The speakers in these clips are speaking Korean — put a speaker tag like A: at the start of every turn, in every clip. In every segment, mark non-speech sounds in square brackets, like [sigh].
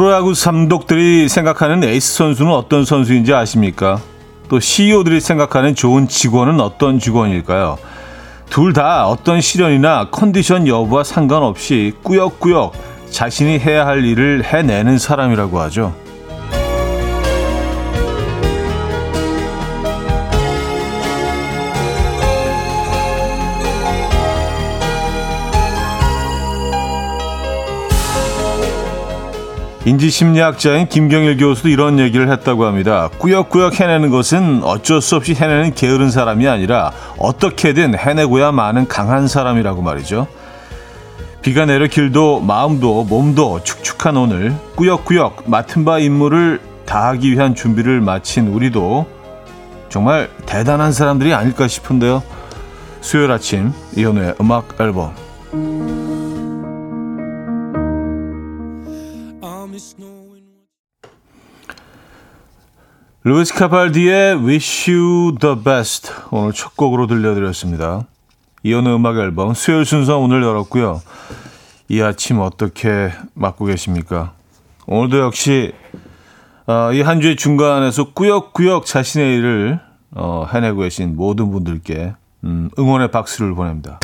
A: 프로야구 삼독들이 생각하는 에이스 선수는 어떤 선수인지 아십니까? 또 CEO들이 생각하는 좋은 직원은 어떤 직원일까요? 둘 다 어떤 시련이나 컨디션 여부와 상관없이 꾸역꾸역 자신이 해야 할 일을 해내는 사람이라고 하죠. 인지심리학자인 김경일 교수도 이런 얘기를 했다고 합니다. 꾸역꾸역 해내는 것은 어쩔 수 없이 해내는 게으른 사람이 아니라 어떻게든 해내고야 마는 강한 사람이라고 말이죠. 비가 내려 길도 마음도 몸도 축축한 오늘 꾸역꾸역 맡은 바 임무를 다하기 위한 준비를 마친 우리도 정말 대단한 사람들이 아닐까 싶은데요. 수요일 아침 이현우의 음악 앨범 루이스 카팔디의 Wish You the Best 오늘 첫 곡으로 들려드렸습니다. 이연의 음악 앨범 수요일 순서 오늘 열었고요. 이 아침 어떻게 맞고 계십니까? 오늘도 역시 어, 이한 주의 중간에서 꾸역꾸역 자신의 일을 어, 해내고 계신 모든 분들께 음, 응원의 박수를 보냅니다.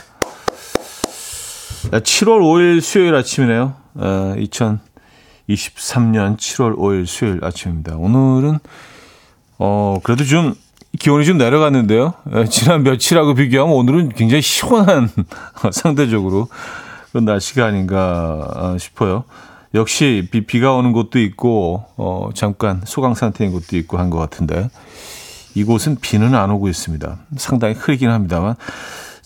A: 7월 5일 수요일 아침이네요. 어, 2023년 7월 5일 수요일 아침입니다. 오늘은 어, 그래도 좀 기온이 좀 내려갔는데요. 예, 지난 며칠하고 비교하면 오늘은 굉장히 시원한 [laughs] 상대적으로 그런 날씨가 아닌가 아, 싶어요. 역시 비, 비가 오는 곳도 있고 어, 잠깐 소강 상태인 곳도 있고 한 것 같은데 이곳은 비는 안 오고 있습니다. 상당히 흐리긴 합니다만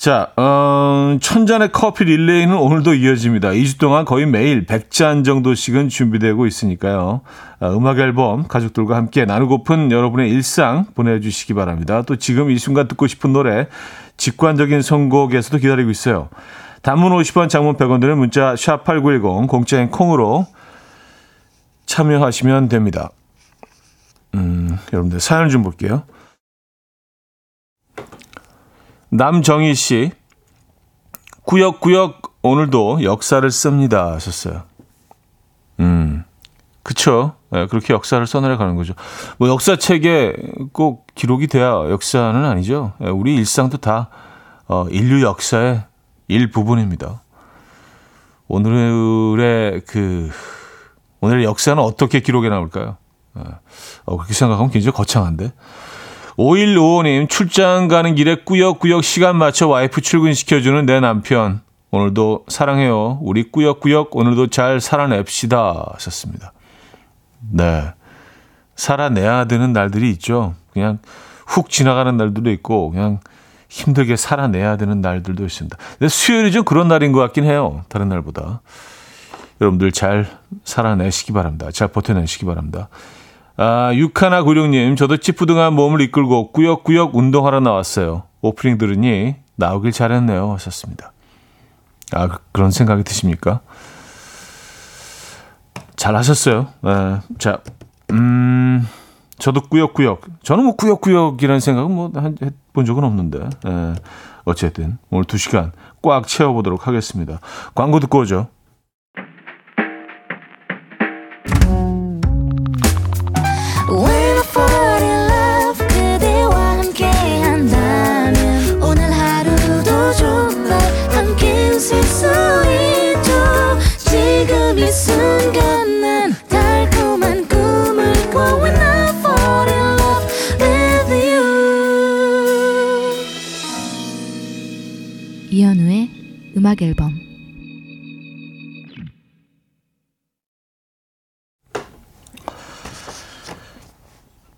A: 자, 어, 천잔의 커피 릴레이는 오늘도 이어집니다. 2주 동안 거의 매일 100잔 정도씩은 준비되고 있으니까요. 아, 음악 앨범 가족들과 함께 나누고픈 여러분의 일상 보내주시기 바랍니다. 또 지금 이 순간 듣고 싶은 노래 직관적인 선곡에서도 기다리고 있어요. 단문 50원, 장문 100원 드는 문자 샵8910 공짜인 콩으로 참여하시면 됩니다. 음, 여러분들 사연 좀 볼게요. 남정희 씨, 구역구역 오늘도 역사를 씁니다 하셨어요. 음, 그쵸. 네, 그렇게 역사를 써내려 가는 거죠. 뭐 역사책에 꼭 기록이 돼야 역사는 아니죠. 네, 우리 일상도 다 어, 인류 역사의 일부분입니다. 오늘의 그 오늘의 역사는 어떻게 기록에 나올까요? 네, 어, 그렇게 생각하면 굉장히 거창한데. 5155님, 출장 가는 길에 꾸역꾸역 시간 맞춰 와이프 출근시켜주는 내 남편. 오늘도 사랑해요. 우리 꾸역꾸역 오늘도 잘 살아냅시다. 하셨습니다. 네. 살아내야 되는 날들이 있죠. 그냥 훅 지나가는 날들도 있고, 그냥 힘들게 살아내야 되는 날들도 있습니다. 근데 수요일이 좀 그런 날인 것 같긴 해요. 다른 날보다. 여러분들 잘 살아내시기 바랍니다. 잘 버텨내시기 바랍니다. 아, 육하나 구룡님, 저도 찌푸둥한 몸을 이끌고 꾸역꾸역 운동하러 나왔어요. 오프닝 들으니 나오길 잘했네요. 하셨습니다. 아, 그, 그런 생각이 드십니까? 잘 하셨어요. 네. 자, 음, 저도 꾸역꾸역. 저는 뭐 꾸역꾸역이라는 생각은 뭐 해본 적은 없는데. 네. 어쨌든 오늘 두 시간 꽉 채워보도록 하겠습니다. 광고 듣고 오죠.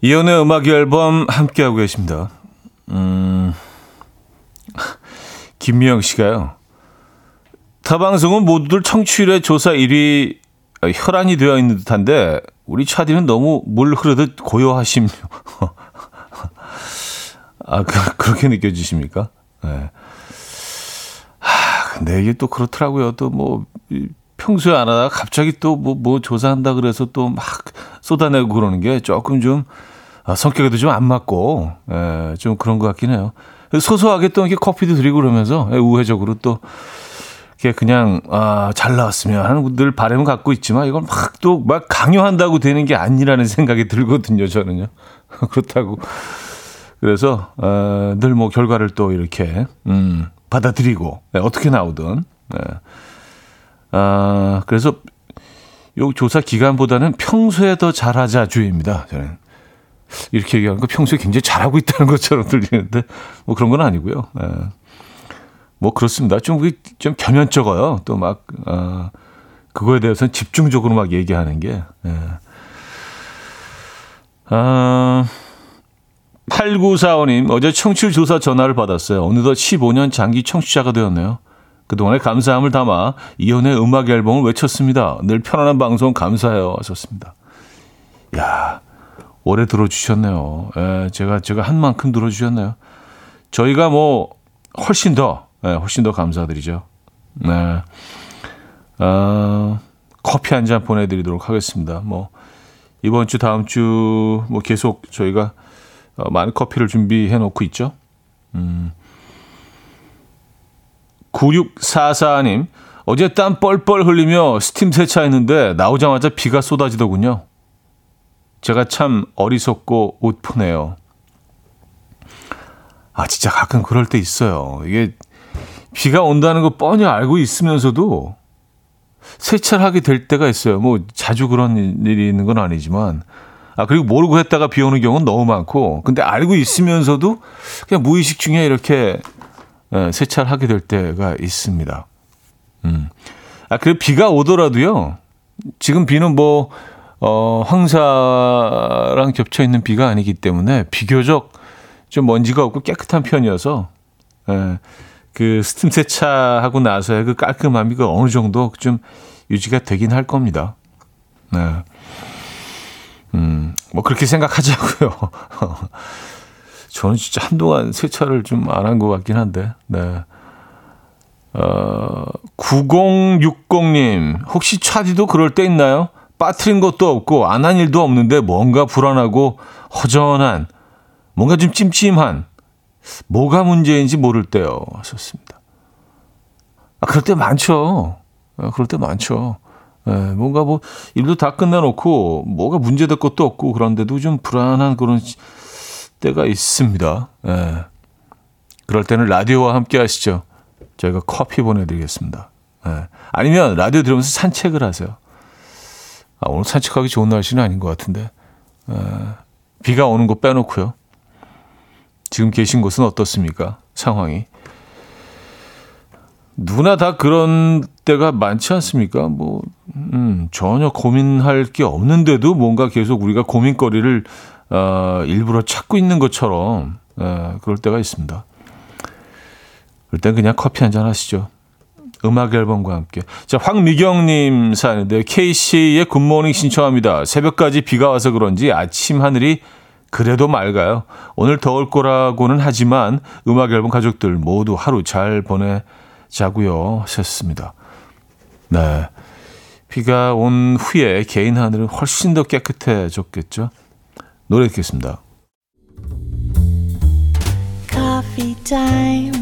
A: 이연의 음악 앨범 함께하고 계십니다. 음, [laughs] 김미영 씨가요. 타 방송은 모두들 청취율의 조사 1위 혈안이 되어 있는 듯한데 우리 차디는 너무 물 흐르듯 고요하심요. [laughs] 아, 그, 그렇게 느껴지십니까? 네. 근데 이게 또 그렇더라고요. 또 뭐 평소에 안 하다가 갑자기 또 뭐뭐 뭐 조사한다 그래서 또 막 쏟아내고 그러는 게 조금 좀 아, 성격에도 좀 안 맞고 예, 좀 그런 것 같긴 해요. 소소하게 또 이렇게 커피도 드리고 그러면서 예, 우회적으로 또 이게 그냥 아, 잘 나왔으면 하는 분들 바람을 갖고 있지만 이건 막또막 강요한다고 되는 게 아니라는 생각이 들거든요. 저는요. [laughs] 그렇다고 그래서 어, 늘뭐 결과를 또 이렇게 음, 받아들이고 네, 어떻게 나오든 네. 아 그래서 요 조사 기간보다는 평소에 더 잘하자 주의입니다. 저는 이렇게 얘기하는 거 평소에 굉장히 잘하고 있다는 [laughs] 것처럼 들리는데 뭐 그런 건 아니고요. 네. 뭐 그렇습니다. 좀, 좀 겸연쩍어요. 또 막, 어, 그거에 대해서는 집중적으로 막 얘기하는 게. 예. 아, 8945님, 어제 청취율 조사 전화를 받았어요. 어느덧 15년 장기 청취자가 되었네요. 그동안의 감사함을 담아 이연의 음악 앨범을 외쳤습니다. 늘 편안한 방송 감사해요. 하셨습니다. 야 오래 들어주셨네요. 예, 제가, 제가 한 만큼 들어주셨네요. 저희가 뭐, 훨씬 더, 예, 훨씬 더 감사드리죠. 네. 어, 커피 한 잔 보내드리도록 하겠습니다. 뭐, 이번 주, 다음 주, 뭐, 계속 저희가 어, 많은 커피를 준비해 놓고 있죠. 음. 9644님, 어제 땀 뻘뻘 흘리며 스팀 세차했는데 나오자마자 비가 쏟아지더군요. 제가 참 어리석고 웃프네요. 아, 진짜 가끔 그럴 때 있어요. 이게 비가 온다는 거 뻔히 알고 있으면서도 세차를 하게 될 때가 있어요. 뭐 자주 그런 일이 있는 건 아니지만 아 그리고 모르고 했다가 비 오는 경우는 너무 많고 근데 알고 있으면서도 그냥 무의식 중에 이렇게 예, 세차를 하게 될 때가 있습니다. 음. 아 그리고 비가 오더라도요. 지금 비는 뭐 어, 황사랑 겹쳐 있는 비가 아니기 때문에 비교적 좀 먼지가 없고 깨끗한 편이어서 예, 그 스팀 세차하고 나서의 그 깔끔함이 그 어느 정도 좀 유지가 되긴 할 겁니다. 네. 음, 뭐 그렇게 생각하자고요. [laughs] 저는 진짜 한동안 세차를 좀 안 한 것 같긴 한데, 네. 어, 9060님, 혹시 차디도 그럴 때 있나요? 빠트린 것도 없고, 안 한 일도 없는데, 뭔가 불안하고, 허전한, 뭔가 좀 찜찜한, 뭐가 문제인지 모를 때요. 하셨습니다. 아, 그럴 때 많죠. 아, 그럴 때 많죠. 예, 뭔가 뭐, 일도 다 끝내놓고, 뭐가 문제될 것도 없고, 그런데도 좀 불안한 그런 때가 있습니다. 예. 그럴 때는 라디오와 함께 하시죠. 저희가 커피 보내드리겠습니다. 예. 아니면 라디오 들으면서 산책을 하세요. 아, 오늘 산책하기 좋은 날씨는 아닌 것 같은데. 예. 비가 오는 거 빼놓고요. 지금 계신 곳은 어떻습니까? 상황이. 누구나 다 그런 때가 많지 않습니까? 뭐, 음, 전혀 고민할 게 없는데도 뭔가 계속 우리가 고민거리를, 어, 일부러 찾고 있는 것처럼, 어, 그럴 때가 있습니다. 그럴 땐 그냥 커피 한 잔 하시죠. 음악 앨범과 함께. 자, 황미경님 사연인데, K씨의 굿모닝 신청합니다. 새벽까지 비가 와서 그런지 아침 하늘이 그래도 맑아요. 오늘 더울 거라고는 하지만 음악 앨범 가족들 모두 하루 잘 보내자고요 하셨습니다. 네. 비가 온 후에 개인 하늘은 훨씬 더 깨끗해졌겠죠. 노래 듣겠습니다. Coffee.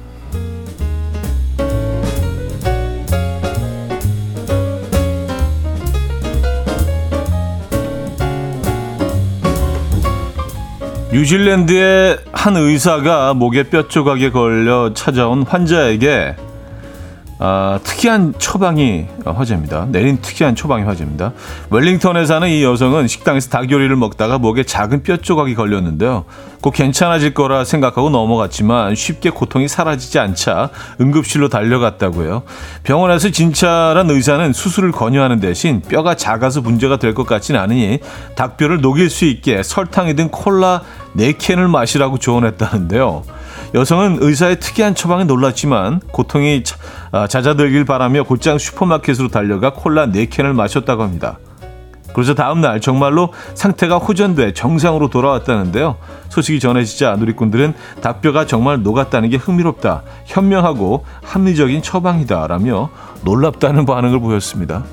A: 뉴질랜드의 한 의사가 목에 뼈 조각에 걸려 찾아온 환자에게 아, 특이한 처방이 화제입니다. 내린 특이한 처방이 화제입니다. 웰링턴에 사는 이 여성은 식당에서 닭 요리를 먹다가 목에 작은 뼈 조각이 걸렸는데요. 곧 괜찮아질 거라 생각하고 넘어갔지만 쉽게 고통이 사라지지 않자 응급실로 달려갔다고요. 병원에서 진찰한 의사는 수술을 권유하는 대신 뼈가 작아서 문제가 될 것 같지는 않으니 닭뼈를 녹일 수 있게 설탕이 든 콜라 4캔을 마시라고 조언했다는데요. 여성은 의사의 특이한 처방에 놀랐지만 고통이 아, 잦아들길 바라며 곧장 슈퍼마켓으로 달려가 콜라 4캔을 마셨다고 합니다. 그래서 다음날 정말로 상태가 호전돼 정상으로 돌아왔다는데요. 소식이 전해지자 누리꾼들은 닭뼈가 정말 녹았다는 게 흥미롭다, 현명하고 합리적인 처방이다라며 놀랍다는 반응을 보였습니다.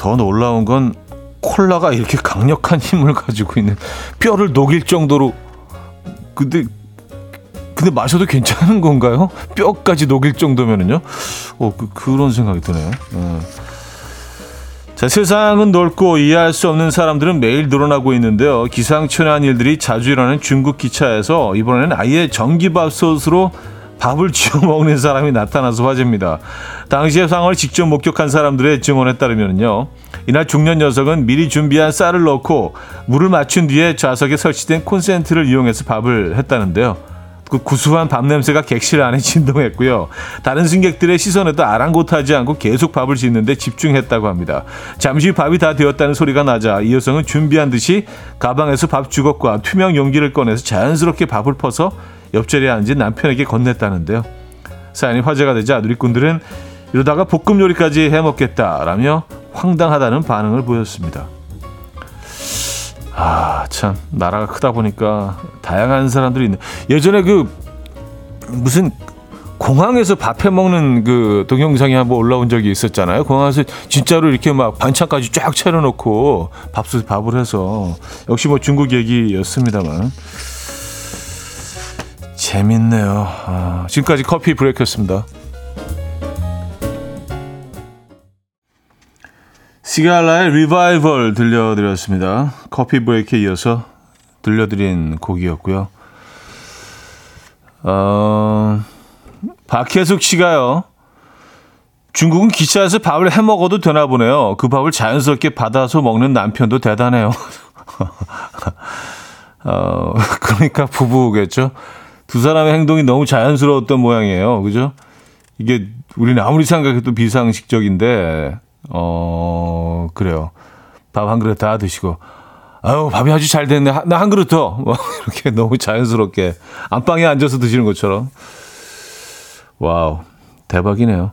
A: 더 놀라운 건 콜라가 이렇게 강력한 힘을 가지고 있는 뼈를 녹일 정도로 근데 근데 마셔도 괜찮은 건가요? 뼈까지 녹일 정도면은요? 어, 그, 그런 생각이 드네요. 어. 자, 세상은 넓고 이해할 수 없는 사람들은 매일 늘어나고 있는데요. 기상천외한 일들이 자주 일어나는 중국 기차에서 이번에는 아예 전기밥솥으로 밥을 [laughs] 지어 먹는 사람이 나타나서 화제입니다. 당시의 상황을 직접 목격한 사람들의 증언에 따르면요. 이날 중년 녀석은 미리 준비한 쌀을 넣고 물을 맞춘 뒤에 좌석에 설치된 콘센트를 이용해서 밥을 했다는데요. 그 구수한 밥 냄새가 객실 안에 [laughs] 진동했고요. 다른 승객들의 시선에도 아랑곳하지 않고 계속 밥을 짓는데 집중했다고 합니다. 잠시 밥이 다 되었다는 소리가 나자 이 여성은 준비한 듯이 가방에서 밥 주걱과 투명 용기를 꺼내서 자연스럽게 밥을 퍼서 옆자리에 앉은 남편에게 건넸다는데요. 사연이 화제가 되자 누리꾼들은 이러다가 볶음 요리까지 해먹겠다라며 황당하다는 반응을 보였습니다. 아, 참, 나라가 크다 보니까 다양한 사람들이 있네. 예전에 그, 무슨, 공항에서 밥 해 먹는 그 동영상이 한번 올라온 적이 있었잖아요. 공항에서 진짜로 이렇게 막 반찬까지 쫙 차려놓고 밥솥 밥을 해서 역시 뭐 중국 얘기였습니다만 재밌네요. 아, 지금까지 커피 브레이크였습니다. 시갈라의 리바이벌 들려드렸습니다. 커피 브레이크에 이어서 들려드린 곡이었고요. 어, 박혜숙 씨가요. 중국은 기차에서 밥을 해 먹어도 되나 보네요. 그 밥을 자연스럽게 받아서 먹는 남편도 대단해요. [laughs] 어, 그러니까 부부겠죠. 두 사람의 행동이 너무 자연스러웠던 모양이에요. 그죠? 이게 우리는 아무리 생각해도 비상식적인데 어, 그래요. 밥 한 그릇 다 드시고, 아유, 밥이 아주 잘 됐네. 나 한 그릇 더. 뭐, [laughs] 이렇게 너무 자연스럽게 안방에 앉아서 드시는 것처럼. Wow, 대박이네요.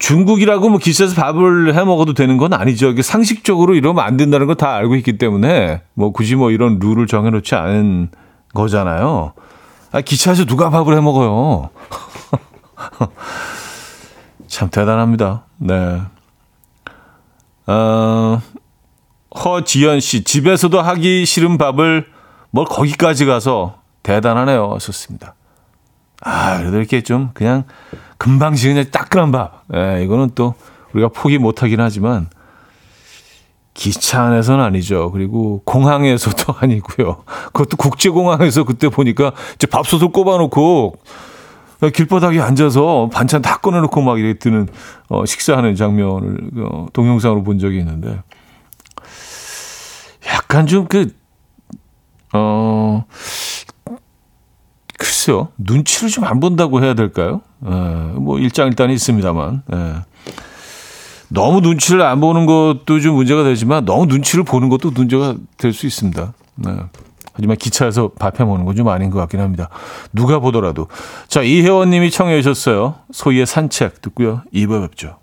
A: 중국이라고 뭐 기차에서 밥을 해 먹어도 되는 건 아니죠. 이게 상식적으로 이러면 안 된다는 걸 다 알고 있기 때문에 뭐 굳이 뭐 이런 룰을 정해놓지 않은 거잖아요. 아, 기차에서 누가 밥을 해 먹어요? [laughs] 참 대단합니다. 네. 어, 허지연 씨, 집에서도 하기 싫은 밥을 뭘 거기까지 가서 대단하네요. 좋습니다. 아, 그래도 이렇게 좀 그냥 금방 지은 따끈한 밥. 예, 이거는 또 우리가 포기 못 하긴 하지만 기차 안에서는 아니죠. 그리고 공항에서도 [laughs] 아니고요. 그것도 국제공항에서 그때 보니까 이제 밥솥을 꼽아놓고 길바닥에 앉아서 반찬 다 꺼내놓고 막 이렇게 드는 어, 식사하는 장면을 어, 동영상으로 본 적이 있는데 약간 좀 그 어. 글쎄요, 눈치를 좀 안 본다고 해야 될까요? 에, 예, 뭐 일장일단이 있습니다만. 에. 예. 너무 눈치를 안 보는 것도 좀 문제가 되지만 너무 눈치를 보는 것도 문제가 될 수 있습니다. 네. 하지만 기차에서 밥해 먹는 건 좀 아닌 것 같긴 합니다. 누가 보더라도. 자, 이혜원 님이 청해 주셨어요. 소희의 산책 듣고요. 2부 뵙죠.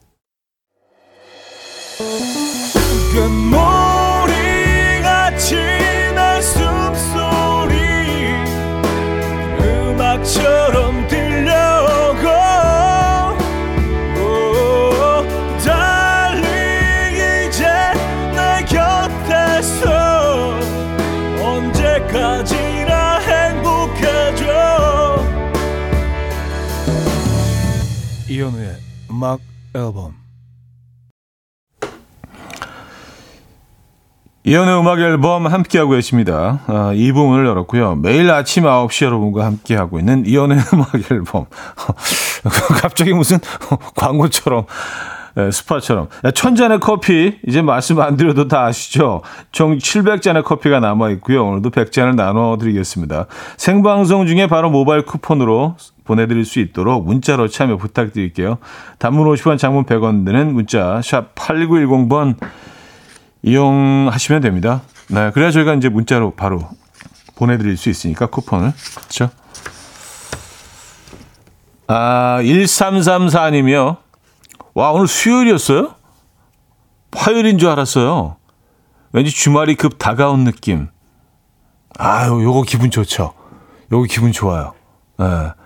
A: 음악 앨범 이현우의 음악 앨범 함께하고 계십니다. 아, 이 부분을 열었고요. 매일 아침 9시 여러분과 함께하고 있는 이현우의 [laughs] 음악 앨범. [laughs] 갑자기 무슨 [laughs] 광고처럼 네, 스파처럼. 천잔의 커피, 이제 말씀 안 드려도 다 아시죠? 총 700잔의 커피가 남아있고요. 오늘도 100잔을 나눠드리겠습니다. 생방송 중에 바로 모바일 쿠폰으로 보내드릴 수 있도록 문자로 참여 부탁드릴게요. 단문 50원, 장문 100원 드는 문자 샵 8910번 이용하시면 됩니다. 네, 그래야 저희가 이제 문자로 바로 보내드릴 수 있으니까 쿠폰을. 그렇죠? 아, 1334님이요. 와, 오늘 수요일이었어요? 화요일인 줄 알았어요. 왠지 주말이 급 다가온 느낌. 아유, 요거 기분 좋죠. 요거 기분 좋아요. 예.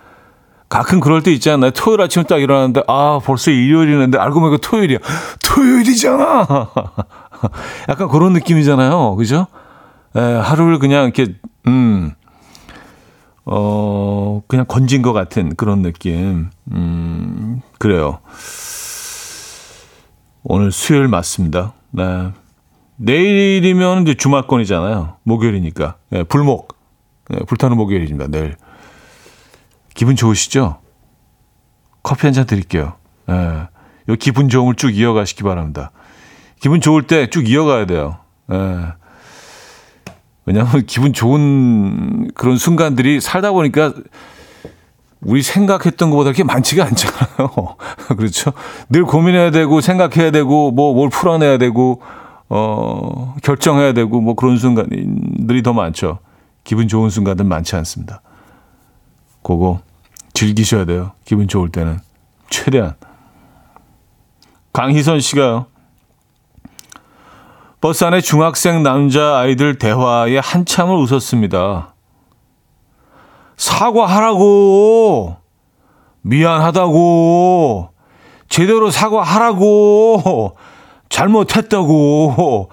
A: 네. 가끔 그럴 때 있잖아요. 토요일 아침에 딱 일어났는데, 아, 벌써 일요일이는데, 알고 보니까 토요일이야. 토요일이잖아! [laughs] 약간 그런 느낌이잖아요. 그죠? 예, 하루를 그냥 이렇게, 음, 어, 그냥 건진 것 같은 그런 느낌. 음, 그래요. 오늘 수요일 맞습니다. 네. 내일이면 이제 주말권이잖아요. 목요일이니까. 네, 불목. 네, 불타는 목요일입니다. 내일. 기분 좋으시죠? 커피 한 잔 드릴게요. 네. 요 기분 좋음을 쭉 이어가시기 바랍니다. 기분 좋을 때 쭉 이어가야 돼요. 네. 왜냐하면 기분 좋은 그런 순간들이 살다 보니까 우리 생각했던 것보다 그렇게 많지가 않잖아요. [laughs] 그렇죠? 늘 고민해야 되고 생각해야 되고 뭐 뭘 풀어내야 되고 어 결정해야 되고 뭐 그런 순간들이 더 많죠. 기분 좋은 순간들 많지 않습니다. 그거 즐기셔야 돼요. 기분 좋을 때는 최대한. 강희선 씨가요. 버스 안에 중학생 남자 아이들 대화에 한참을 웃었습니다. 사과하라고! 미안하다고! 제대로 사과하라고! 잘못했다고!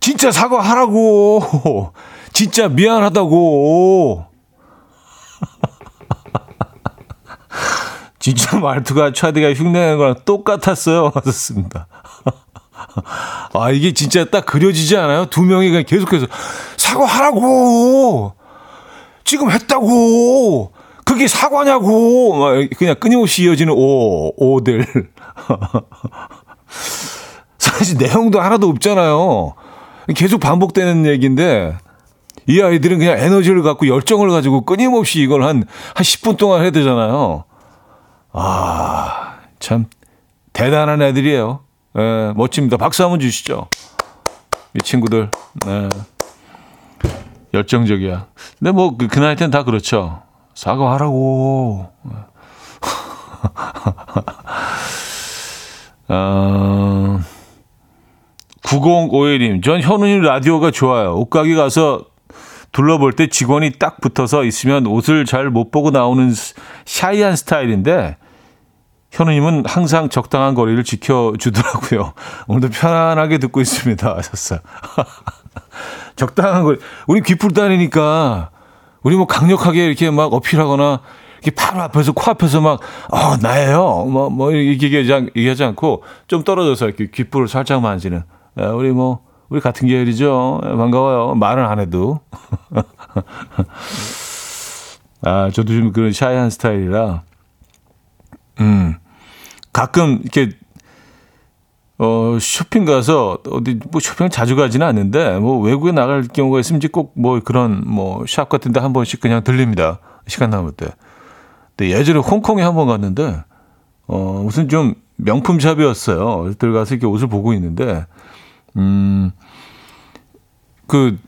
A: 진짜 사과하라고! 진짜 미안하다고! 진짜 [laughs] 말투가 차디가 흉내내는 거랑 똑같았어요. [laughs] 맞았습니다. [laughs] 아, 이게 진짜 딱 그려지지 않아요? 두 명이 그냥 계속해서 사과하라고! 지금 했다고! 그게 사과냐고! 막 그냥 끊임없이 이어지는 오, 오들. 사실 내용도 하나도 없잖아요. 계속 반복되는 얘기인데, 이 아이들은 그냥 에너지를 갖고 열정을 가지고 끊임없이 이걸 한, 한 10분 동안 해야 되잖아요. 아, 참, 대단한 애들이에요. 예, 멋집니다. 박수 한번 주시죠. 이 친구들. 네. 열정적이야. 근데 뭐, 그, 그 나이 때는 다 그렇죠. 사과하라고. [laughs] 어, 9051님, 전 현우님 라디오가 좋아요. 옷가게 가서 둘러볼 때 직원이 딱 붙어서 있으면 옷을 잘 못 보고 나오는 샤이한 스타일인데, 현우님은 항상 적당한 거리를 지켜주더라고요. [laughs] 오늘도 편안하게 듣고 있습니다. 하셨어요. [laughs] 적당한 거리. 우리 귓불단이니까, 우리 뭐 강력하게 이렇게 막 어필하거나, 이렇게 바로 앞에서, 코앞에서 막, 어, 나예요. 뭐, 뭐, 이렇게 얘기하지, 않고, 좀 떨어져서 이렇게 귓불을 살짝 만지는. 야, 우리 뭐, 우리 같은 계열이죠. 반가워요. 말은 안 해도. [laughs] 아, 저도 좀 그런 샤이한 스타일이라, 음, 가끔 이렇게 어 쇼핑 가서 어디 뭐 쇼핑 자주 가지는 않는데 뭐 외국에 나갈 경우가 있으면 이제 꼭 뭐 그런 뭐 샵 같은 데 한 번씩 그냥 들립니다 시간 남을 때. 근데 예전에 홍콩에 한 번 갔는데 어 무슨 좀 명품 샵이었어요. 들어가서 이렇게 옷을 보고 있는데 음 그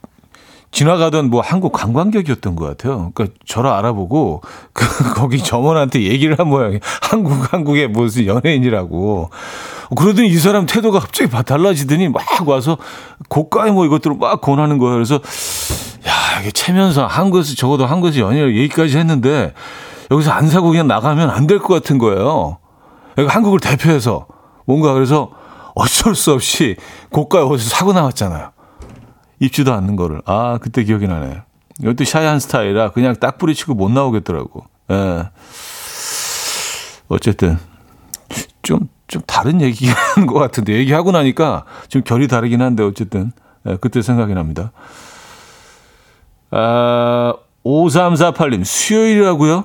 A: 지나가던 뭐 한국 관광객이었던 것 같아요. 그러니까 저를 알아보고 그 [laughs] 거기 점원한테 얘기를 한 모양이 한국 한국의 무슨 연예인이라고. 그러더니 이 사람 태도가 갑자기 달라지더니 막 와서 고가의 뭐 이것들을 막 권하는 거예요. 그래서 야 이게 채면서 한국에서 적어도 한국에서 연예인 얘기까지 했는데 여기서 안 사고 그냥 나가면 안 될 것 같은 거예요. 여기 한국을 대표해서 뭔가 그래서 어쩔 수 없이 고가의 옷을 사고 나왔잖아요. 입지도 않는 거를. 아, 그때 기억이 나네. 이것도 샤이한 스타일이라 그냥 딱 뿌리치고 못 나오겠더라고. 예. 어쨌든, 좀, 좀 다른 얘기 [laughs] 하는 것 같은데, 얘기하고 나니까 좀 결이 다르긴 한데, 어쨌든, 예, 그때 생각이 납니다. 아, 5348님, 수요일이라고요?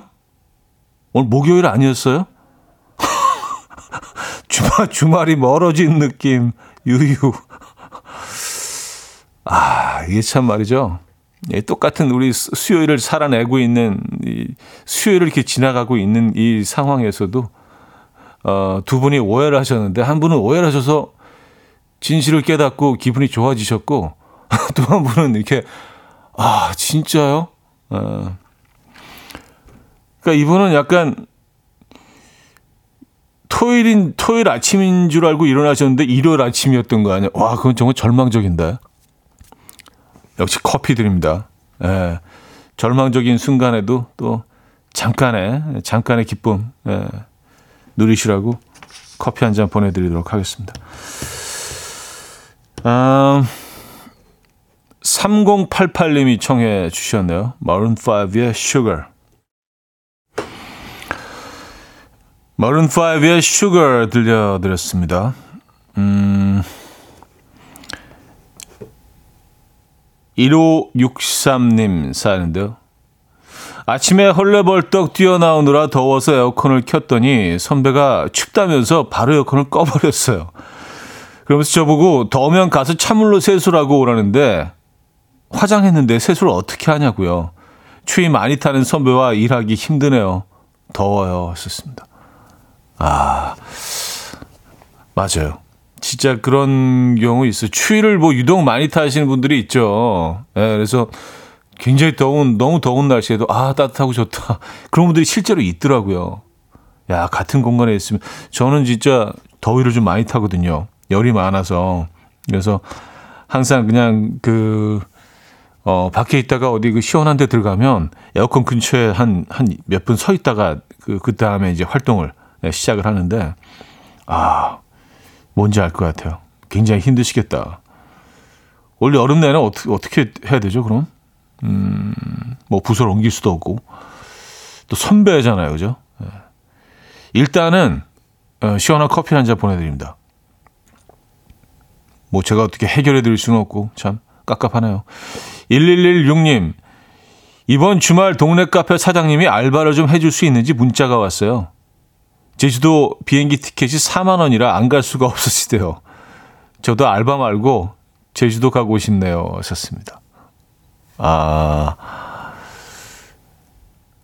A: 오늘 목요일 아니었어요? [laughs] 주말, 주말이 멀어진 느낌, 유유. 아, 이게 참 말이죠. 예, 똑같은 우리 수요일을 살아내고 있는, 이 수요일을 이렇게 지나가고 있는 이 상황에서도, 어, 두 분이 오해를 하셨는데, 한 분은 오해를 하셔서 진실을 깨닫고 기분이 좋아지셨고, [laughs] 또 한 분은 이렇게, 아, 진짜요? 어. 그러니까 이분은 약간, 토요일인 토요일 아침인 줄 알고 일어나셨는데 일요일 아침이었던 거 아니야? 와, 그건 정말 절망적인데. 역시 커피 드립니다. 예. 절망적인 순간에도 또 잠깐의 잠깐의 기쁨 예. 누리시라고 커피 한 잔 보내드리도록 하겠습니다. 음, 3088님이 청해 주셨네요. 마룬5의 Sugar. 마룬5의 Sugar 들려드렸습니다. 음, 1563님 사연인데요. 아침에 헐레벌떡 뛰어나오느라 더워서 에어컨을 켰더니 선배가 춥다면서 바로 에어컨을 꺼버렸어요. 그러면서 저보고 더우면 가서 찬물로 세수라고 오라는데 화장했는데 세수를 어떻게 하냐고요. 추위 많이 타는 선배와 일하기 힘드네요. 더워요. 하셨습니다. 아, 맞아요. 진짜 그런 경우 있어요. 추위를 뭐 유독 많이 타시는 분들이 있죠. 예, 네, 그래서 굉장히 더운, 너무 더운 날씨에도 아, 따뜻하고 좋다. [laughs] 그런 분들이 실제로 있더라고요. 야, 같은 공간에 있으면 저는 진짜 더위를 좀 많이 타거든요. 열이 많아서. 그래서 항상 그냥 그, 어, 밖에 있다가 어디 그 시원한 데 들어가면 에어컨 근처에 한, 한 몇 분 서 있다가 그, 그 다음에 이제 활동을 시작을 하는데, 아, 뭔지 알 것 같아요. 굉장히 힘드시겠다. 원래 여름 내는 어떻게, 어떻게 해야 되죠, 그럼? 음, 뭐 부서를 옮길 수도 없고. 또 선배잖아요, 그죠? 네. 일단은, 어, 시원한 커피 한 잔 보내드립니다. 뭐 제가 어떻게 해결해 드릴 수는 없고, 참, 깝깝하네요. 1116님, 이번 주말 동네 카페 사장님이 알바를 좀 해줄 수 있는지 문자가 왔어요. 제주도 비행기 티켓이 4만 원이라 안 갈 수가 [laughs] 없으시대요. 저도 알바 말고 제주도 가고 싶네요. 하셨습니다. 아,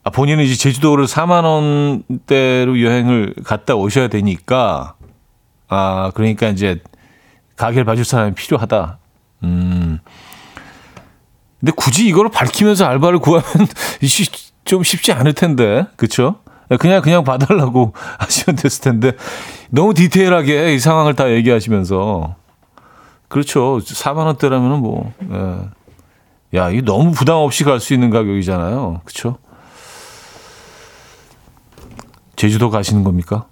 A: 아 본인은 이제 제주도를 4만 원대로 여행을 갔다 오셔야 되니까, 아, 그러니까 이제 가게를 봐줄 사람이 필요하다. 음. 근데 굳이 이거를 밝히면서 알바를 구하면 [laughs] 좀 쉽지 않을 텐데, 그쵸? 그냥 그냥 봐달라고 [laughs] 하시면 됐을 텐데 너무 디테일하게 이 상황을 다 얘기하시면서 그렇죠. 4만 원대라면은 뭐 예. 야, 이 너무 부담 없이 갈 수 있는 가격이잖아요. 그렇죠? 제주도 가시는 겁니까?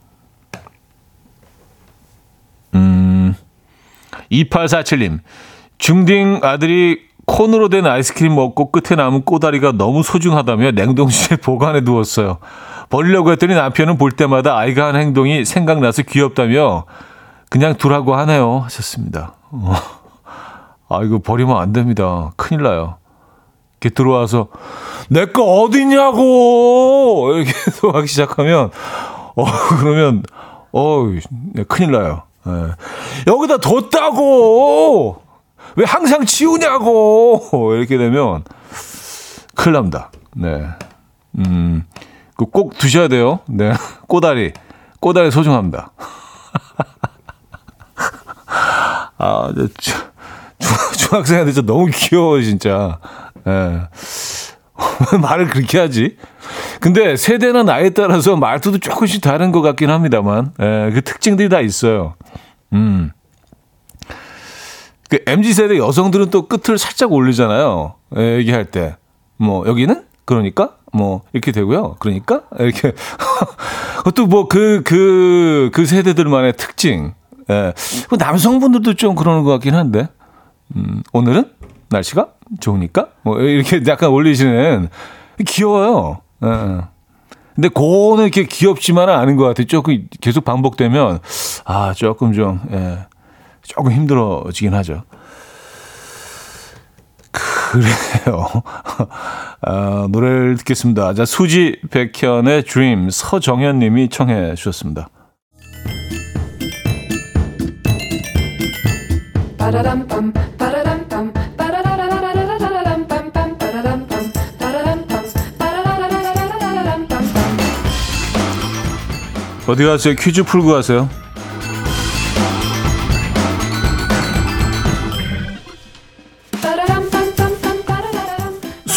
A: 음. 2847님. 중딩 아들이 콘으로 된 아이스크림 먹고 끝에 남은 꼬다리가 너무 소중하다며 냉동실에 보관해 두었어요. 버리려고 했더니 남편은 볼 때마다 아이가 한 행동이 생각나서 귀엽다며 그냥 두라고 하네요. 하셨습니다. 어. 아, 이거 버리면 안 됩니다. 큰일 나요. 이렇게 들어와서, 내 거 어디냐고! 이렇게 [laughs] 또 하기 시작하면, 어, 그러면, 어, 네, 큰일 나요. 네. 여기다 뒀다고! 왜 항상 치우냐고! [laughs] 이렇게 되면, 큰일 납니다. 네. 음, 그꼭 드셔야 돼요. 네. [laughs] 꼬다리. 꼬다리 소중합니다. [laughs] 아, 저, 중, 중학생한테 진짜 너무 귀여워, 진짜. 예. 네. 말을 그렇게 하지? 근데 세대나 나이에 따라서 말투도 조금씩 다른 것 같긴 합니다만, 예, 그 특징들이 다 있어요. 음. 그 MZ세대 여성들은 또 끝을 살짝 올리잖아요. 예, 얘기할 때. 뭐, 여기는? 그러니까? 뭐 이렇게 되고요. 그러니까 이렇게 [laughs] 그것도 뭐 그 그그 그 세대들만의 특징. 예. 그 남성분들도 좀 그러는 것 같긴 한데. 음, 오늘은 날씨가 좋으니까 뭐 이렇게 약간 올리시는 귀여워요. 예. 근데 그거는 이렇게 귀엽지만은 않은 것 같아요. 조금 계속 반복되면 아 조금 좀 예, 조금 힘들어지긴 하죠. 그래요. [laughs] 아, 노래를 듣겠습니다. 자, 수지 백현의 Dream 서정현 님이 청해 주셨습니다. 어디 가세요? 퀴즈 풀고 가세요.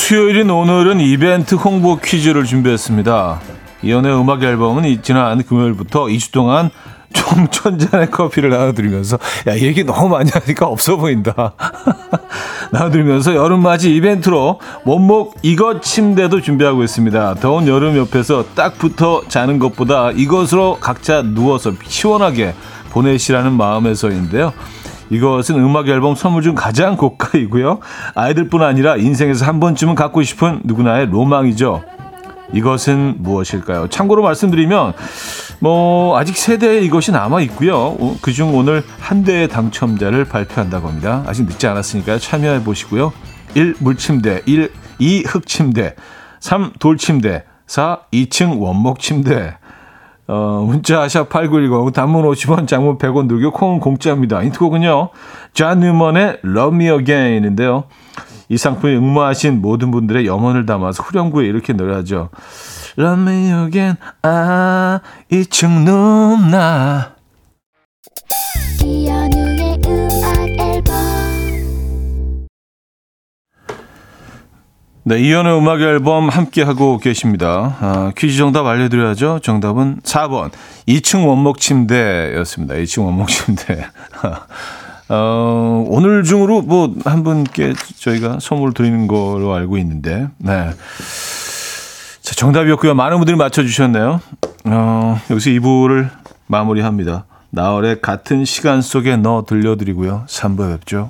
A: 수요일인 오늘은 이벤트 홍보 퀴즈를 준비했습니다. 이연의 음악 앨범은 지난 금요일부터 2주 동안 총 [laughs] 천 잔의 커피를 나눠드리면서 야 얘기 너무 많이 하니까 없어 보인다. [laughs] 나눠드리면서 여름맞이 이벤트로 원목 이것 침대도 준비하고 있습니다. 더운 여름 옆에서 딱 붙어 자는 것보다 이것으로 각자 누워서 시원하게 보내시라는 마음에서인데요 이것은 음악 앨범 선물 중 가장 고가이고요 아이들뿐 아니라 인생에서 한 번쯤은 갖고 싶은 누구나의 로망이죠 이것은 무엇일까요? 참고로 말씀드리면 뭐 아직 세대에 이것이 남아 있고요. 그중 오늘 한 대의 당첨자를 발표한다고 합니다. 아직 늦지 않았으니까 참여해 보시고요. 1. 물침대 1. 2. 흙침대 3. 돌침대 4. 2층 원목침대 어, 문자 샵 8910 단문 50원 장문 100원 들고 콩은 공짜입니다. 힌트곡은요. 존 뉴먼의 Love Me Again인데요. 이 상품에 응모하신 모든 분들의 염원을 담아서 후렴구에 이렇게 노래하죠. Love me again, 아, 이층 누나. 네, 이현우의 음악 앨범 함께하고 계십니다. 아, 퀴즈 정답 알려드려야죠. 정답은 4번. 2층 원목 침대였습니다. 2층 원목 침대. [laughs] 어, 오늘 중으로 뭐 한 분께 저희가 선물 드리는 걸로 알고 있는데, 네. 자, 정답이었고요. 많은 분들이 맞춰주셨네요. 어, 여기서 2부를 마무리합니다. 나월의 같은 시간 속에 넣어 들려드리고요. 3부에 뵙죠.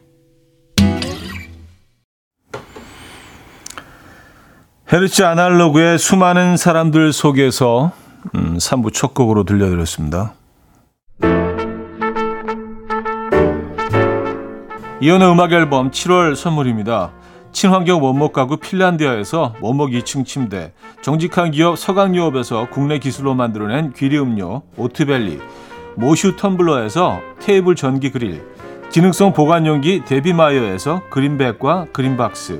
A: 헤르츠 아날로그의 수많은 사람들 속에서 음, 3부 첫 곡으로 들려드렸습니다. 이혼의 음악 앨범 7월 선물입니다. 친환경 원목 가구 핀란디아에서 원목 2층 침대, 정직한 기업 서강유업에서 국내 기술로 만들어낸 귀리 음료 오트벨리, 모슈 텀블러에서 테이블 전기 그릴, 기능성 보관용기 데비마이어에서 그린백과 그린박스,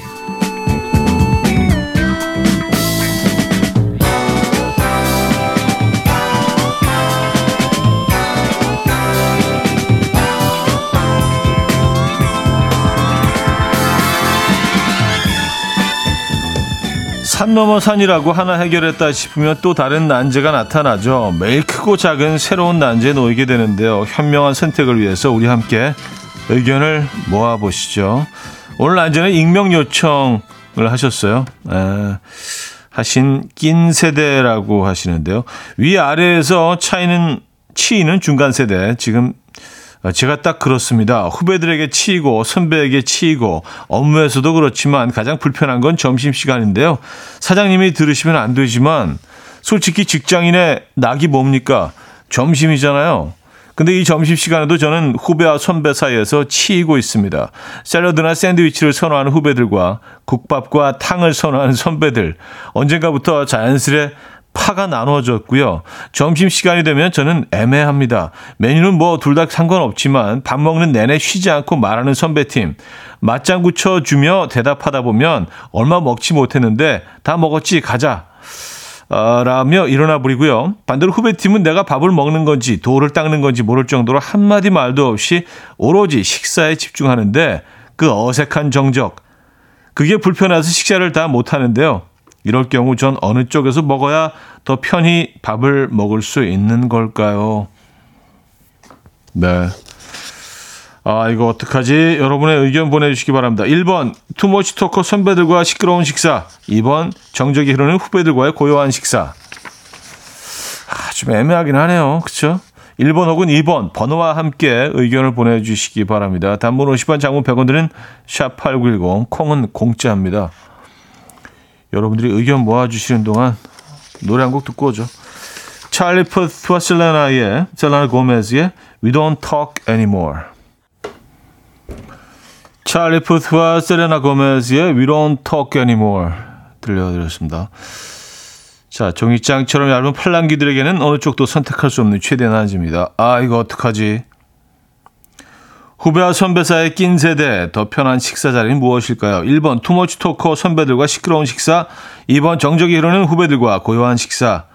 A: 산 넘어 산이라고 하나 해결했다 싶으면 또 다른 난제가 나타나죠. 매일 크고 작은 새로운 난제에 놓이게 되는데요. 현명한 선택을 위해서 우리 함께 의견을 모아보시죠. 오늘 난제는 익명 요청을 하셨어요. 에, 하신 낀 세대라고 하시는데요. 위아래에서 차이는 치이는 중간 세대. 지금 어, 제가 딱 그렇습니다. 후배들에게 치이고 선배에게 치이고 업무에서도 그렇지만 가장 불편한 건 점심시간인데요. 사장님이 들으시면 안 되지만 솔직히 직장인의 낙이 뭡니까? 점심이잖아요. 근데 이 점심시간에도 저는 후배와 선배 사이에서 치이고 있습니다. 샐러드나 샌드위치를 선호하는 후배들과 국밥과 탕을 선호하는 선배들. 언젠가부터 자연스레 파가 나눠졌고요. 점심 시간이 되면 저는 애매합니다. 메뉴는 뭐 둘 다 상관없지만 밥 먹는 내내 쉬지 않고 말하는 선배팀. 맞장구 쳐주며 대답하다 보면 얼마 먹지 못했는데 다 먹었지 가자. 어, 라며 일어나 버리고요. 반대로 후배팀은 내가 밥을 먹는 건지 돌을 닦는 건지 모를 정도로 한마디 말도 없이 오로지 식사에 집중하는데 그 어색한 정적. 그게 불편해서 식사를 다 못하는데요. 이럴 경우 전 어느 쪽에서 먹어야 더 편히 밥을 먹을 수 있는 걸까요? 네. 아, 이거 어떡하지? 여러분의 의견 보내주시기 바랍니다. 1번, 투머치 토커 선배들과 시끄러운 식사. 2번, 정적이 흐르는 후배들과의 고요한 식사. 아, 좀 애매하긴 하네요. 그쵸? 1번 혹은 2번, 번호와 함께 의견을 보내주시기 바랍니다. 단문 50원, 장문 100원 드는 샵8910, 콩은 공짜입니다. 여러분들이 의견 모아주시는 동안 노래 한 곡 듣고 오죠. 찰리 푸트와 셀레나의 셀레나 고메즈의 We Don't Talk Anymore. 찰리 푸트와 셀레나 고메즈의 We Don't Talk Anymore 들려드렸습니다. 자, 종이장처럼 얇은 팔랑귀들에게는 어느 쪽도 선택할 수 없는 최대 난제입니다. 아, 이거 어떡하지? 후배와 선배 사이에 낀 세대 더 편한 식사 자리는 무엇일까요? 1번 투머치 토커 선배들과 시끄러운 식사 2번 정적이 흐르는 후배들과 고요한 식사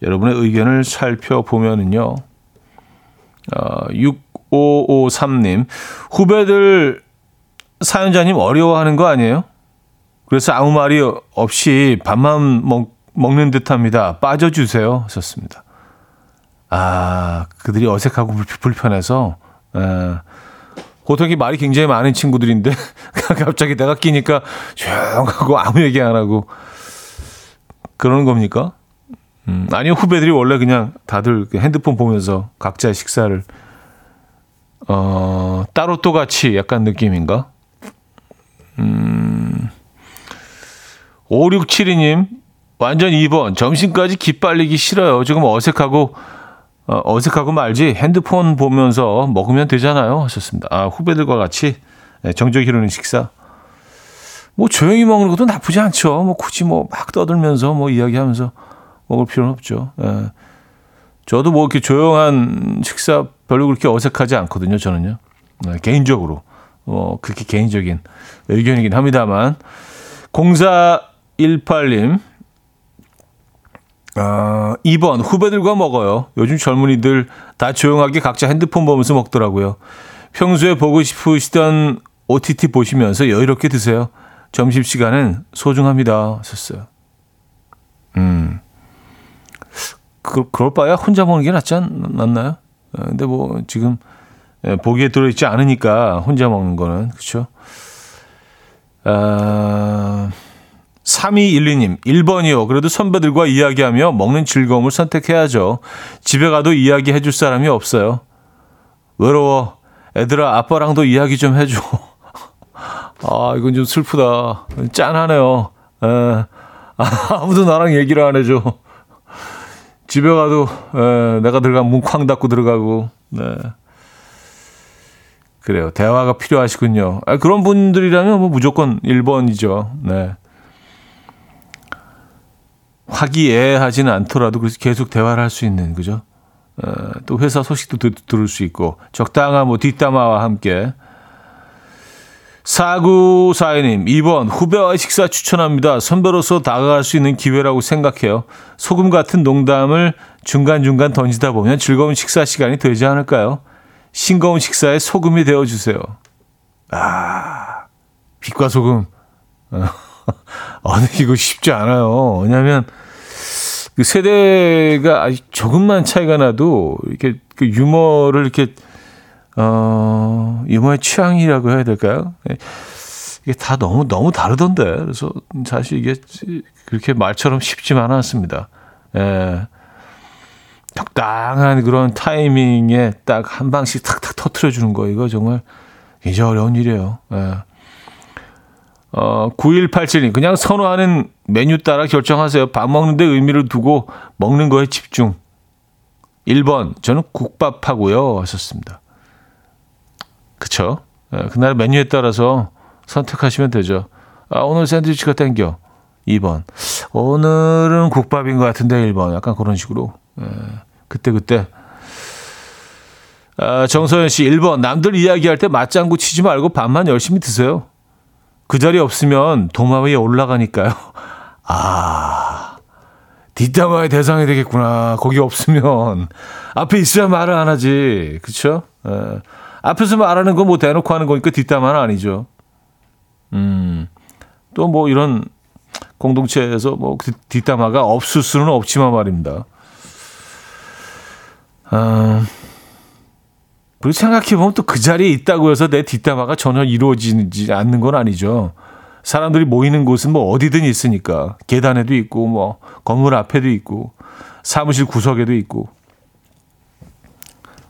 A: 여러분의 의견을 살펴보면은요 어, 6553님 후배들 사연자님 어려워하는 거 아니에요? 그래서 아무 말이 없이 밥만 먹, 먹는 듯합니다. 빠져주세요 하셨습니다. 아 그들이 어색하고 불편해서 에, 보통 이 말이 굉장히 많은 친구들인데 [laughs] 갑자기 내가 끼니까 조용하고 아무 얘기 안 하고 그러는 겁니까? 음, 아니요 후배들이 원래 그냥 다들 그 핸드폰 보면서 각자의 식사를 어, 따로 또 같이 약간 느낌인가? 음, 5672님 완전 2번 점심까지 기빨리기 싫어요. 지금 어색하고 어, 어색하고 말지 핸드폰 보면서 먹으면 되잖아요 하셨습니다. 아 후배들과 같이 네, 정적 이루는 식사. 뭐 조용히 먹는 것도 나쁘지 않죠. 뭐 굳이 뭐 막 떠들면서 뭐 이야기하면서 먹을 필요는 없죠. 예. 저도 뭐 이렇게 조용한 식사 별로 그렇게 어색하지 않거든요. 저는요. 네, 개인적으로 뭐 그렇게 개인적인 의견이긴 합니다만 0418님 어, 2번 후배들과 먹어요. 요즘 젊은이들 다 조용하게 각자 핸드폰 보면서 먹더라고요. 평소에 보고 싶으시던 OTT 보시면서 여유롭게 드세요. 점심시간은 소중합니다. 하셨어요. 음. 그, 그럴 바야 혼자 먹는 게 낫지 않, 낫나요? 어, 근데 뭐 지금 예, 보기에 들어있지 않으니까 혼자 먹는 거는 그렇죠. 아... 3212님, 1번이요. 그래도 선배들과 이야기하며 먹는 즐거움을 선택해야죠. 집에 가도 이야기 해 줄 사람이 없어요. 외로워. 애들아, 아빠랑도 이야기 좀 해줘. [laughs] 아, 이건 좀 슬프다. 짠하네요. 에, 아무도 나랑 얘기를 안 해줘. 집에 가도 에, 내가 들어가면 문 쾅 닫고 들어가고. 네. 그래요. 대화가 필요하시군요. 아, 그런 분들이라면 뭐 무조건 1번이죠. 네. 화기애애하지는 않더라도 그래서 계속 대화를 할 수 있는 그죠? 어, 또 회사 소식도 들, 들을 수 있고 적당한 뭐 뒷담화와 함께 사구사이님 2번 후배와의 식사 추천합니다. 선배로서 다가갈 수 있는 기회라고 생각해요. 소금 같은 농담을 중간중간 던지다 보면 즐거운 식사 시간이 되지 않을까요? 싱거운 식사에 소금이 되어 주세요. 아, 빛과 소금. 어, [laughs] 이거 쉽지 않아요. 왜냐하면 그 세대가 아주 조금만 차이가 나도 이렇게 그 유머를 이렇게 어 유머의 취향이라고 해야 될까요? 예. 이게 다 너무 너무 다르던데 그래서 사실 이게 그렇게 말처럼 쉽지만은 않습니다. 예. 적당한 그런 타이밍에 딱 한 방씩 탁탁 터트려 주는 거 이거 정말 굉장히 어려운 일이에요. 예. 어, 9187님, 그냥 선호하는 메뉴 따라 결정하세요. 밥 먹는데 의미를 두고 먹는 거에 집중. 1번, 저는 국밥하고요. 하셨습니다. 그쵸? 예, 그날 메뉴에 따라서 선택하시면 되죠. 아, 오늘 샌드위치가 땡겨. 2번. 오늘은 국밥인 것 같은데 1번. 약간 그런 식으로. 예, 그때그때. 아, 정서연 씨 1번. 남들 이야기할 때 맞장구 치지 말고 밥만 열심히 드세요. 그 자리 없으면 도마 위에 올라가니까요. [laughs] 아, 뒷담화의 대상이 되겠구나. 거기 없으면. 앞에 있어야 말을 안 하지. 그쵸? 예. 앞에서 말하는 건 뭐 대놓고 하는 거니까 뒷담화는 아니죠. 음, 또 뭐 이런 공동체에서 뭐 뒷담화가 없을 수는 없지만 말입니다. 아, 그리고 생각해보면 또 그 자리에 있다고 해서 내 뒷담화가 전혀 이루어지지 않는 건 아니죠. 사람들이 모이는 곳은 뭐 어디든 있으니까. 계단에도 있고, 뭐, 건물 앞에도 있고, 사무실 구석에도 있고.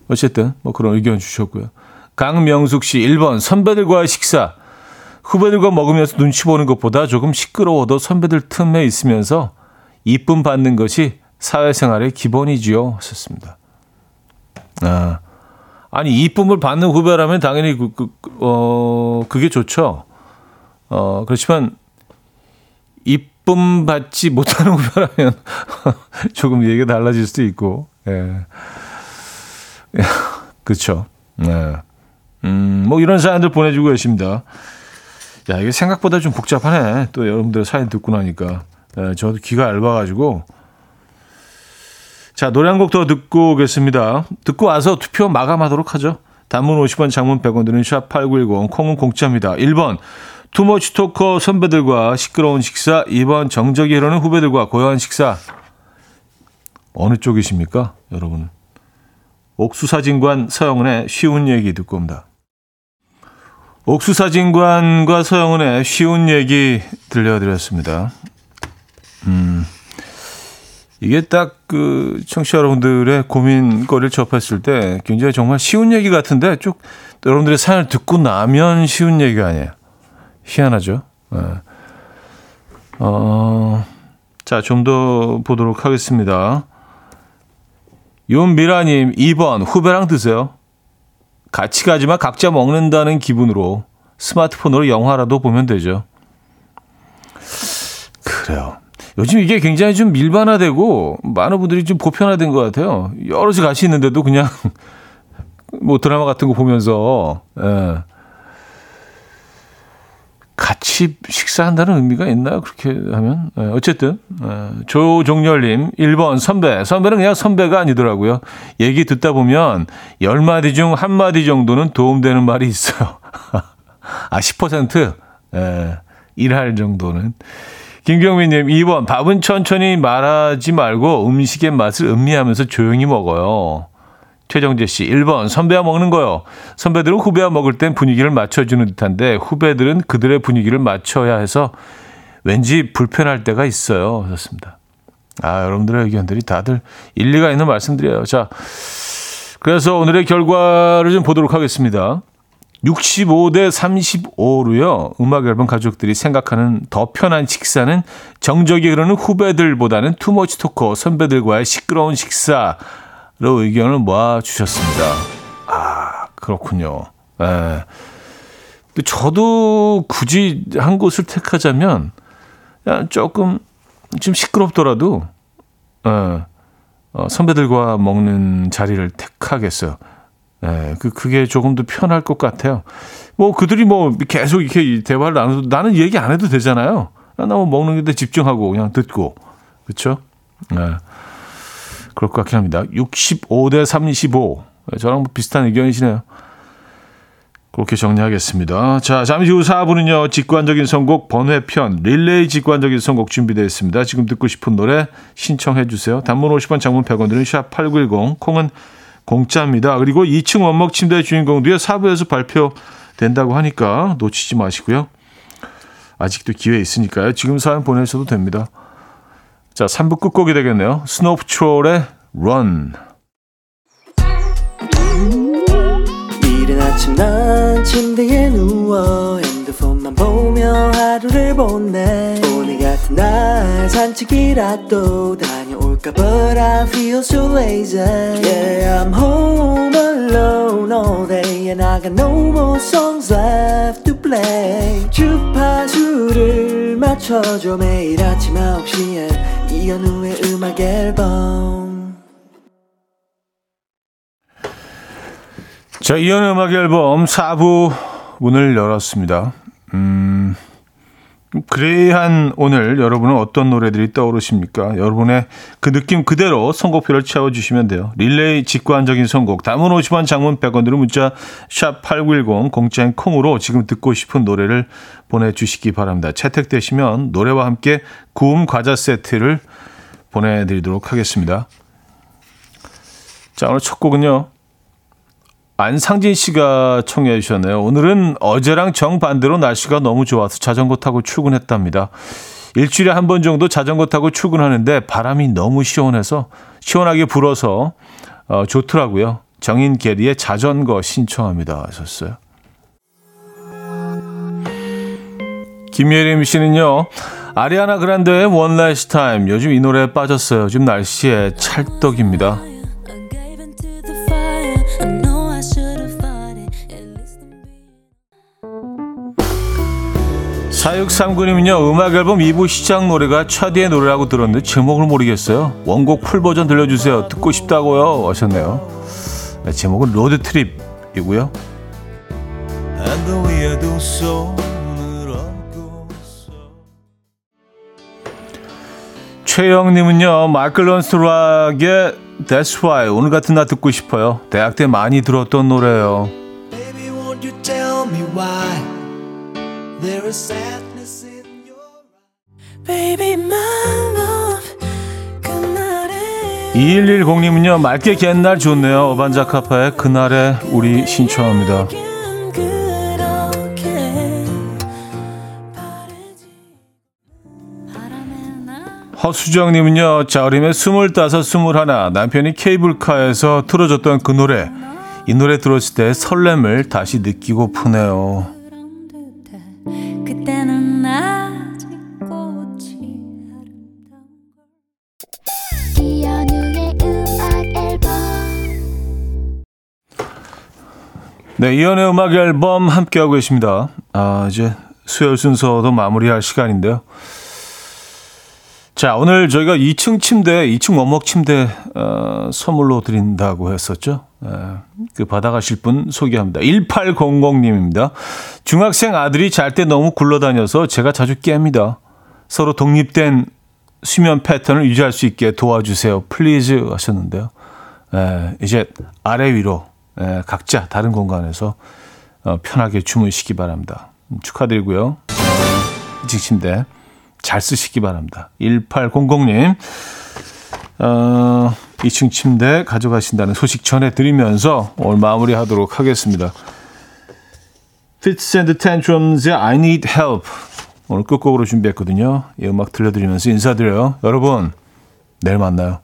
A: 어쨌든, 뭐 그런 의견 주셨고요. 강명숙 씨, 1번, 선배들과의 식사. 후배들과 먹으면서 눈치 보는 것보다 조금 시끄러워도 선배들 틈에 있으면서 이쁨 받는 것이 사회생활의 기본이지요. 하셨습니다. 아, 아니, 이쁨을 받는 후배라면 당연히 그, 그, 어, 그게 좋죠. 어, 그렇지만, 이쁨 받지 못하는 [laughs] 후배라면 [laughs] 조금 얘기가 달라질 수도 있고, 예. 그렇죠. 네. 음, 뭐 이런 사연들 보내주고 계십니다. 야, 이게 생각보다 좀 복잡하네. 또 여러분들 사연 듣고 나니까. 예, 저도 귀가 얇아가지고. 자, 노래 한 곡 더 듣고 오겠습니다. 듣고 와서 투표 마감하도록 하죠. 단문 50원, 장문 100원 드는 샵8910, 콩은 공짜입니다. 1번, 투머치 토커 선배들과 시끄러운 식사. 2번, 정적이 흐르는 후배들과 고요한 식사. 어느 쪽이십니까, 여러분? 옥수사진관 서영은의 쉬운 얘기 듣고 옵니다. 옥수사진관과 서영은의 쉬운 얘기 들려드렸습니다. 음, 이게 딱 그 청취자 여러분들의 고민거리를 접했을 때 굉장히 정말 쉬운 얘기 같은데 쭉 여러분들의 사연을 듣고 나면 쉬운 얘기가 아니에요. 희한하죠. 네. 어, 자, 좀 더 보도록 하겠습니다. 윤미라님, 2번, 후배랑 드세요. 같이 가지만 각자 먹는다는 기분으로 스마트폰으로 영화라도 보면 되죠. 그래요. 요즘 이게 굉장히 좀 밀반화되고 많은 분들이 좀 보편화된 것 같아요. 여럿이 같이 있는데도 그냥 [laughs] 뭐 드라마 같은 거 보면서 예. 같이 식사한다는 의미가 있나요? 그렇게 하면 예. 어쨌든 예. 조종렬님 1번 선배 선배는 그냥 선배가 아니더라고요. 얘기 듣다 보면 10마디 중 한 마디 정도는 도움되는 말이 있어요. [laughs] 아10% 예. 일할 정도는 김경민님, 2번. 밥은 천천히 말하지 말고 음식의 맛을 음미하면서 조용히 먹어요. 최정재 씨, 1번. 선배와 먹는 거요. 선배들은 후배와 먹을 땐 분위기를 맞춰주는 듯한데 후배들은 그들의 분위기를 맞춰야 해서 왠지 불편할 때가 있어요. 하셨습니다. 아, 여러분들의 의견들이 다들 일리가 있는 말씀드려요. 자, 그래서 오늘의 결과를 좀 보도록 하겠습니다. 65대 35로요. 음악 앨범 가족들이 생각하는 더 편한 식사는 정적이 흐르는 후배들보다는 투머치 토커 선배들과의 시끄러운 식사로 의견을 모아 주셨습니다. 아, 그렇군요. 예. 저도 굳이 한 곳을 택하자면 조금 좀 시끄럽더라도 예. 어, 선배들과 먹는 자리를 택하겠어요. 예, 그, 그게 조금 더 편할 것 같아요. 뭐, 그들이 뭐, 계속 이렇게 대화를 나눠도 나는 얘기 안 해도 되잖아요. 나뭐 먹는 데 집중하고 그냥 듣고. 그쵸? 예. 그럴 것 같긴 합니다. 65대 35. 예, 저랑 뭐 비슷한 의견이시네요. 그렇게 정리하겠습니다. 자, 잠시 후 4부는요, 직관적인 선곡 번외편, 릴레이 직관적인 선곡 준비되어 있습니다. 지금 듣고 싶은 노래 신청해 주세요. 단문 50원, 장문 100원 드는 샵8910, 콩은 공짜입니다. 그리고 2층 원목 침대 주인공도요, 4부에서 발표된다고 하니까 놓치지 마시고요. 아직도 기회 있으니까요. 지금 사연 보내셔도 됩니다. 자, 3부 끝곡이 되겠네요. Snow Patrol의 Run.
B: 이른 아침 난 침대에 누워 핸드폰만 보며 하루를 보내 오늘 같은 날 산책이라도 다 녀올까 But I feel so lazy Yeah I'm home alone all day And I got no more songs left to play 주파수를 맞춰줘 매일 아침 9시에 이현우의 음악 앨범
A: 자, 이연의 음악 앨범 4부 문을 열었습니다. 음, 그레이한 오늘 여러분은 어떤 노래들이 떠오르십니까? 여러분의 그 느낌 그대로 선곡표를 채워주시면 돼요. 릴레이 직관적인 선곡, 담은 50원, 장문 100원으로 문자 샵 8910, 공짜인 콩으로 지금 듣고 싶은 노래를 보내주시기 바랍니다. 채택되시면 노래와 함께 구움 과자 세트를 보내드리도록 하겠습니다. 자, 오늘 첫 곡은요. 안상진 씨가 청해 주셨네요. 오늘은 어제랑 정반대로 날씨가 너무 좋아서 자전거 타고 출근했답니다. 일주일에 한 번 정도 자전거 타고 출근하는데 바람이 너무 시원해서 시원하게 불어서 어, 좋더라고요. 정인 게리의 자전거 신청합니다. 하셨어요. 김예림 씨는요. 아리아나 그란데의 One Last 요즘 이 노래에 빠졌어요. 요즘 날씨에 찰떡입니다. 4639님은요, 음악 앨범 2부 시작 노래가 차디의 노래라고 들었는데 제목을 모르겠어요. 원곡 full 버전 들려주세요. 듣고 싶다고요. 하셨네요. 네, 제목은 Road Trip이고요. 최영님은요, Michael Learns to Rock의 That's Why 오늘 같은 날 듣고 싶어요. 대학 때 많이 들었던 노래예요.
B: Baby, there is sadness in your eyes? Baby, my love, 그날의
A: 2110님은요, 맑게 갠날 좋네요. 어반자카파의 그날의 우리 신청합니다. 허수정님은요, 자우림의 스물다섯, 스물하나, 남편이 케이블카에서 틀어줬던 그 노래. 이 노래 들었을 때 설렘을 다시 느끼고 푸네요. 네, 이연의 음악 앨범 함께하고 계십니다. 아, 이제 수요일 순서도 마무리할 시간인데요. 자, 오늘 저희가 2층 침대, 2층 원목 침대 어, 선물로 드린다고 했었죠. 에, 그 받아가실 분 소개합니다. 1800님입니다. 중학생 아들이 잘 때 너무 굴러다녀서 제가 자주 깹니다. 서로 독립된 수면 패턴을 유지할 수 있게 도와주세요. please 하셨는데요. 에, 이제 아래 위로 에, 각자 다른 공간에서 어, 편하게 주무시기 바랍니다. 음, 축하드리고요. 2층 침대 잘 쓰시기 바랍니다. 1800님, 어, 2층 침대 가져가신다는 소식 전해드리면서 오늘 마무리 하도록 하겠습니다. Fits and Tantrums의 I Need Help 오늘 끝곡으로 준비했거든요. 이 음악 들려드리면서 인사드려요. 여러분, 내일 만나요.